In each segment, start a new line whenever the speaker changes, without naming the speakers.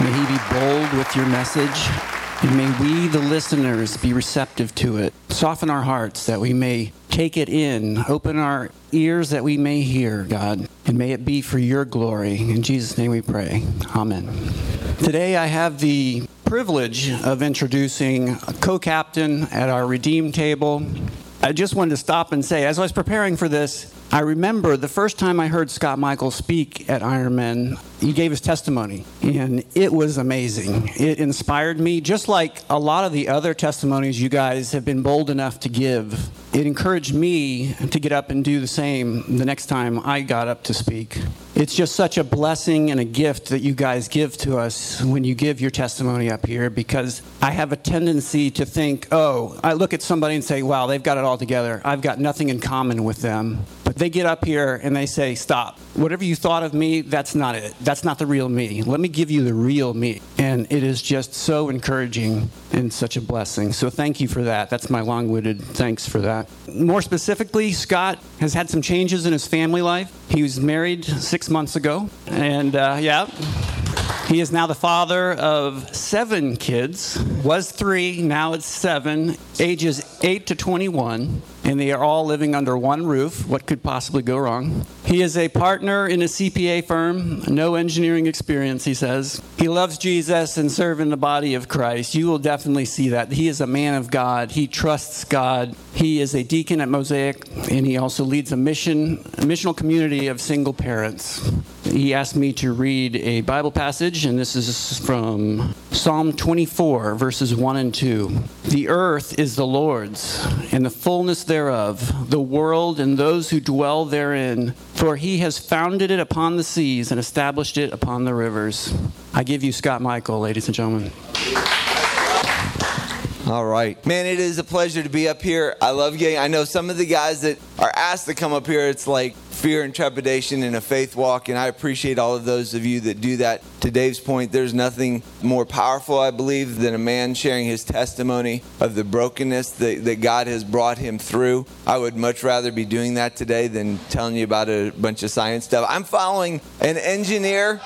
May he be bold with your message. And may we, the listeners, be receptive to it. Soften our hearts that we may take it in. Open our ears that we may hear, God. And may it be for your glory. In Jesus' name we pray. Amen. Today I have the privilege of introducing a co captain at our Redeem table. I just wanted to stop and say, as I was preparing for this, I remember the first time I heard Scott Michael speak at Ironman, he gave his testimony, and it was amazing. It inspired me, just like a lot of the other testimonies you guys have been bold enough to give. It encouraged me to get up and do the same the next time I got up to speak. It's just such a blessing and a gift that you guys give to us when you give your testimony up here because I have a tendency to think, oh, I look at somebody and say, wow, they've got it all together. I've got nothing in common with them. They get up here and they say, stop. Whatever you thought of me, that's not it. That's not the real me. Let me give you the real me. And it is just so encouraging and such a blessing. So thank you for that. That's my long winded thanks for that. More specifically, Scott has had some changes in his family life. He was married six months ago. And uh, yeah. He is now the father of seven kids, was three, now it's seven, ages 8 to 21 and they are all living under one roof. What could possibly go wrong? He is a partner in a CPA firm, no engineering experience, he says. He loves Jesus and serving the body of Christ. You will definitely see that. He is a man of God. He trusts God. He is a deacon at Mosaic, and he also leads a mission, a missional community of single parents. He asked me to read a Bible passage, and this is from Psalm 24, verses 1 and 2. The earth is the Lord's, and the fullness thereof, the world and those who dwell therein. For he has founded it upon the seas and established it upon the rivers. I give you Scott Michael, ladies and gentlemen.
All right. Man, it is a pleasure to be up here. I love getting, I know some of the guys that are asked to come up here, it's like fear and trepidation in a faith walk, and I appreciate all of those of you that do that. To Dave's point, there's nothing more powerful, I believe, than a man sharing his testimony of the brokenness that, that God has brought him through. I would much rather be doing that today than telling you about a bunch of science stuff. I'm following an engineer.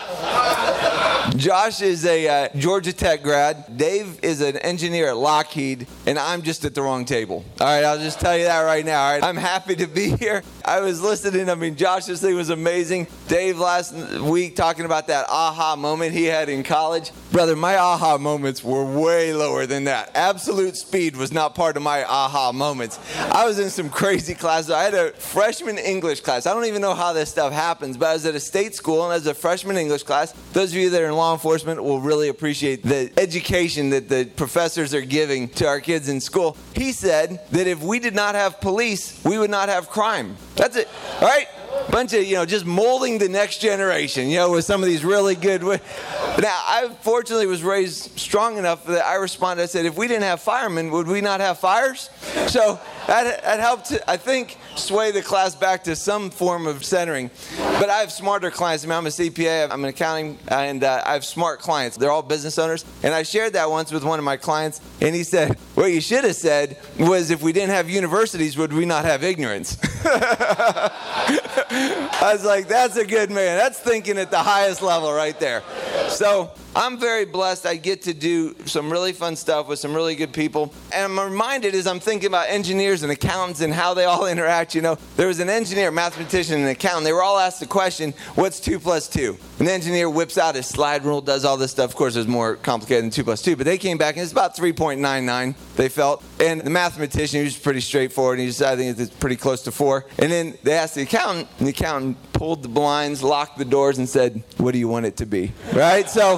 Josh is a uh, Georgia Tech grad. Dave is an engineer at Lockheed, and I'm just at the wrong table. All right, I'll just tell you that right now. All right, I'm happy to be here. I was listening. I mean, Josh's thing was amazing. Dave last week talking about that aha moment he had in college. Brother, my aha moments were way lower than that. Absolute speed was not part of my aha moments. I was in some crazy classes. I had a freshman English class. I don't even know how this stuff happens, but I was at a state school and as a freshman English class, those of you that are in law enforcement will really appreciate the education that the professors are giving to our kids in school. He said that if we did not have police, we would not have crime. That's it. All right? Bunch of you know just molding the next generation you know with some of these really good now i fortunately was raised strong enough that i responded i said if we didn't have firemen would we not have fires? So that, that helped i think sway the class back to some form of centering. But i have smarter clients. I mean, i'm a cpa i'm an accounting and uh, i have smart clients. They're all business owners. And i shared that once with one of my clients and he said what you should have said was if we didn't have universities would we not have ignorance I was like, that's a good man. That's thinking at the highest level right there. So I'm very blessed. I get to do some really fun stuff with some really good people. And I'm reminded as I'm thinking about engineers and accountants and how they all interact. You know, there was an engineer, mathematician, and an accountant. They were all asked the question, what's 2 plus 2? An engineer whips out his slide rule, does all this stuff. Of course, it's more complicated than 2 plus 2. But they came back and it's about 3.99, they felt. And the mathematician, he was pretty straightforward. And he said, I think it's pretty close to 4. And then they asked the accountant, and the accountant pulled the blinds, locked the doors, and said, What do you want it to be? Right? So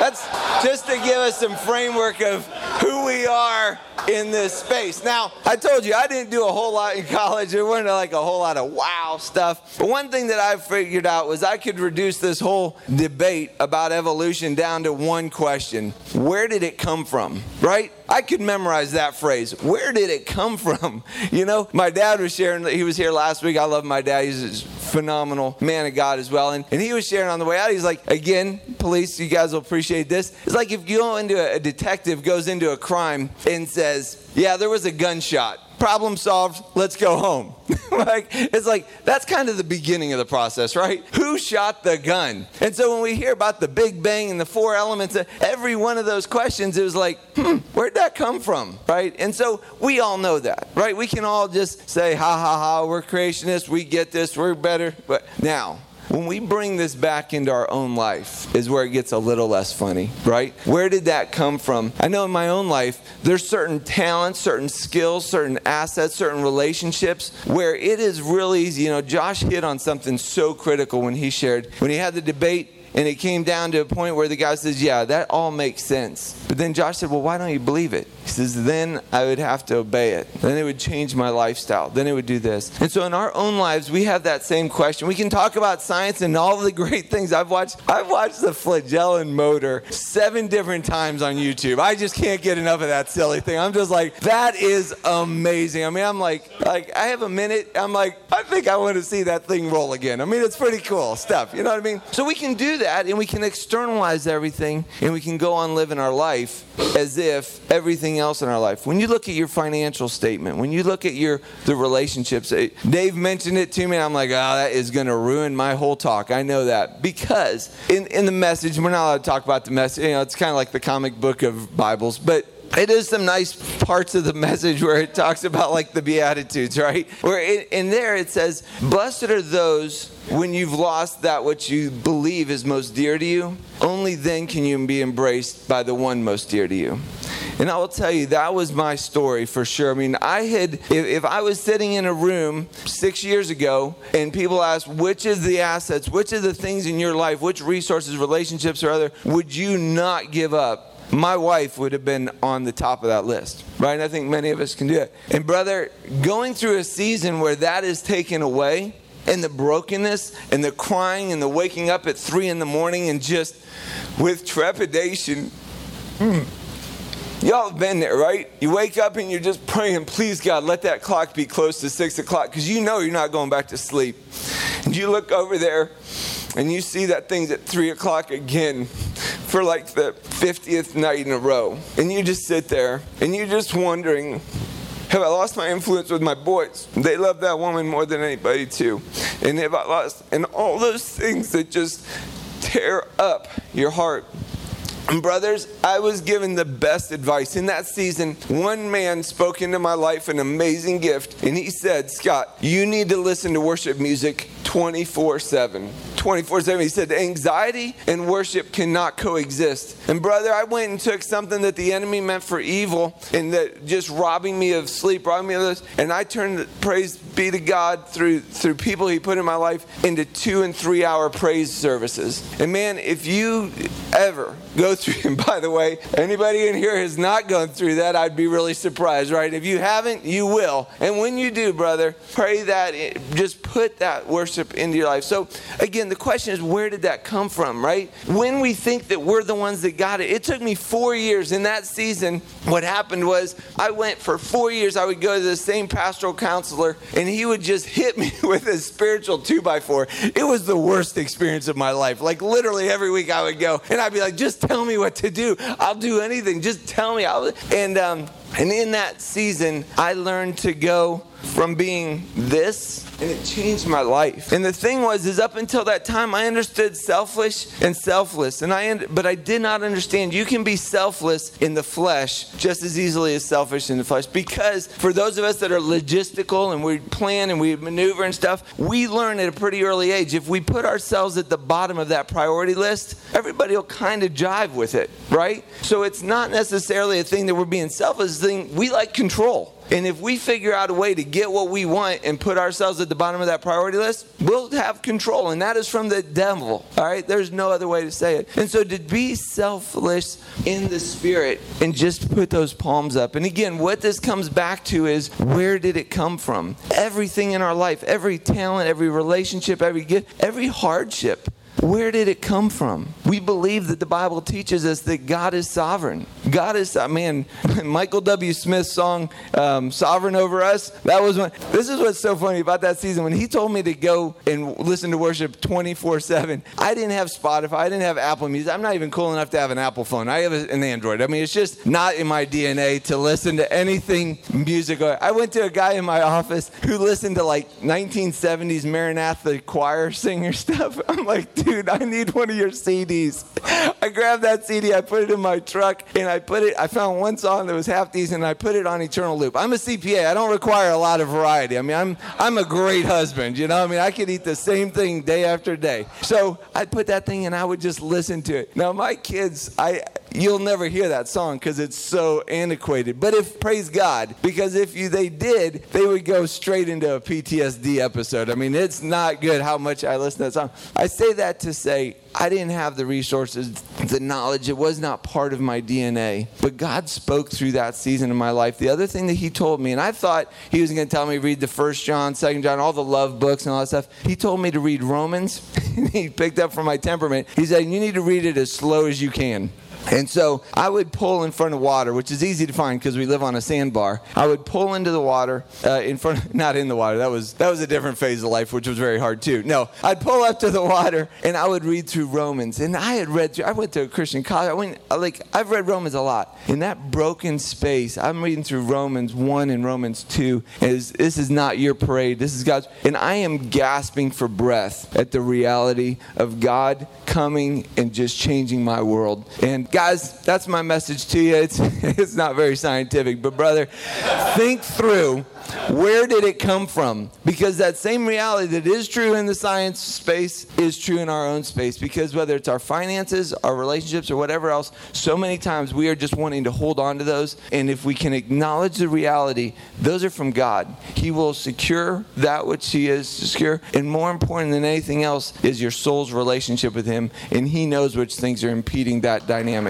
that's just to give us some framework of who we are in this space. Now, I told you I didn't do a whole lot in college. There wasn't like a whole lot of wow stuff. But one thing that I figured out was I could reduce this whole debate about evolution down to one question Where did it come from? Right? I could memorize that phrase. Where did it come from? You know, my dad was sharing, he was here last week. I love my dad. He's a phenomenal man of God as well. And, and he was sharing on the way out, he's like, again, police, you guys will appreciate this. It's like if you go into a, a detective goes into a crime and says, Yeah, there was a gunshot problem solved, let's go home. like it's like that's kind of the beginning of the process, right? Who shot the gun? And so when we hear about the Big Bang and the four elements, every one of those questions, it was like, hmm, where'd that come from, right? And so we all know that, right? We can all just say, ha ha ha, we're creationists, we get this, we're better. But now, when we bring this back into our own life is where it gets a little less funny, right? Where did that come from? I know in my own life, there's certain talents, certain skills, certain assets, certain relationships where it is really easy. You know, Josh hit on something so critical when he shared, when he had the debate and it came down to a point where the guy says, Yeah, that all makes sense. But then Josh said, Well, why don't you believe it? Says, Then I would have to obey it. Then it would change my lifestyle. Then it would do this. And so in our own lives, we have that same question. We can talk about science and all the great things. I've watched I've watched the flagellum motor seven different times on YouTube. I just can't get enough of that silly thing. I'm just like, that is amazing. I mean, I'm like, like I have a minute. I'm like, I think I want to see that thing roll again. I mean, it's pretty cool stuff. You know what I mean? So we can do that and we can externalize everything and we can go on living our life as if everything else in our life. When you look at your financial statement, when you look at your the relationships, eh, Dave mentioned it to me. I'm like, oh, that is going to ruin my whole talk. I know that because in in the message, we're not allowed to talk about the message. You know, it's kind of like the comic book of Bibles, but it is some nice parts of the message where it talks about like the beatitudes right where it, in there it says blessed are those when you've lost that which you believe is most dear to you only then can you be embraced by the one most dear to you and I will tell you, that was my story for sure. I mean, I had, if, if, I was sitting in a room six years ago and people asked, which is the assets, which of the things in your life, which resources, relationships, or other, would you not give up? my wife would have been on the top of that list, right? And I think many of us can do it. And brother, going through a season where that is taken away, and the brokenness and the crying and the waking up at three in the morning and just with trepidation. Mm. Y'all have been there, right? You wake up and you're just praying, please God, let that clock be close to six o'clock because you know you're not going back to sleep. And you look over there and you see that thing's at three o'clock again for like the 50th night in a row. And you just sit there and you're just wondering, have I lost my influence with my boys? They love that woman more than anybody, too. And have I lost, and all those things that just tear up your heart. And brothers, I was given the best advice. In that season, one man spoke into my life an amazing gift, and he said, Scott, you need to listen to worship music 24 7. 24 7. He said, Anxiety and worship cannot coexist. And brother, I went and took something that the enemy meant for evil and that just robbing me of sleep, robbing me of this, and I turned, praise be to God, through, through people he put in my life into two and three hour praise services. And man, if you ever go through, and by the way, anybody in here has not gone through that, I'd be really surprised, right? If you haven't, you will. And when you do, brother, pray that, just put that worship into your life. So again, the question is, where did that come from, right? When we think that we're the ones that got it, it took me four years in that season. What happened was I went for four years, I would go to the same pastoral counselor, and he would just hit me with a spiritual two by four. It was the worst experience of my life. Like literally every week I would go, and I'd be like, just tell me what to do. I'll do anything. Just tell me. I'll, and um, and in that season, I learned to go from being this and it changed my life. And the thing was is up until that time I understood selfish and selfless and I but I did not understand you can be selfless in the flesh just as easily as selfish in the flesh because for those of us that are logistical and we plan and we maneuver and stuff, we learn at a pretty early age if we put ourselves at the bottom of that priority list, everybody will kind of jive with it, right? So it's not necessarily a thing that we're being selfish, thing we like control. And if we figure out a way to get what we want and put ourselves at the bottom of that priority list, we'll have control. And that is from the devil. All right? There's no other way to say it. And so to be selfless in the spirit and just put those palms up. And again, what this comes back to is where did it come from? Everything in our life, every talent, every relationship, every gift, every hardship. Where did it come from? We believe that the Bible teaches us that God is sovereign God is, man, Michael W. Smith's song, um, Sovereign Over Us, that was one. This is what's so funny about that season. When he told me to go and listen to worship 24 7, I didn't have Spotify, I didn't have Apple Music. I'm not even cool enough to have an Apple phone. I have an Android. I mean, it's just not in my DNA to listen to anything music. I went to a guy in my office who listened to like 1970s Maranatha choir singer stuff. I'm like, dude, I need one of your CDs. I grabbed that CD, I put it in my truck, and I put it, I found one song that was half decent, and I put it on Eternal Loop. I'm a CPA, I don't require a lot of variety. I mean, I'm, I'm a great husband, you know? I mean, I could eat the same thing day after day. So I'd put that thing and I would just listen to it. Now, my kids, I, you'll never hear that song because it's so antiquated. But if, praise God, because if you, they did, they would go straight into a PTSD episode. I mean, it's not good how much I listen to that song. I say that to say, I didn't have the resources, the knowledge. It was not part of my DNA. But God spoke through that season of my life. The other thing that He told me, and I thought He was going to tell me read the First John, Second John, all the love books and all that stuff. He told me to read Romans. he picked up from my temperament. He said, "You need to read it as slow as you can." And so I would pull in front of water, which is easy to find because we live on a sandbar. I would pull into the water uh, in front, of, not in the water. That was that was a different phase of life, which was very hard too. No, I'd pull up to the water and I would read through Romans. And I had read through. I went to a Christian college. I went like I've read Romans a lot. In that broken space, I'm reading through Romans one and Romans two. Is this is not your parade. This is God's. And I am gasping for breath at the reality of God coming and just changing my world. And guys, that's my message to you. It's, it's not very scientific, but brother, think through where did it come from? Because that same reality that is true in the science space is true in our own space. Because whether it's our finances, our relationships, or whatever else, so many times we are just wanting to hold on to those. And if we can acknowledge the reality, those are from God. He will secure that which He is secure. And more important than anything else is your soul's relationship with Him. And He knows which things are impeding that dynamic.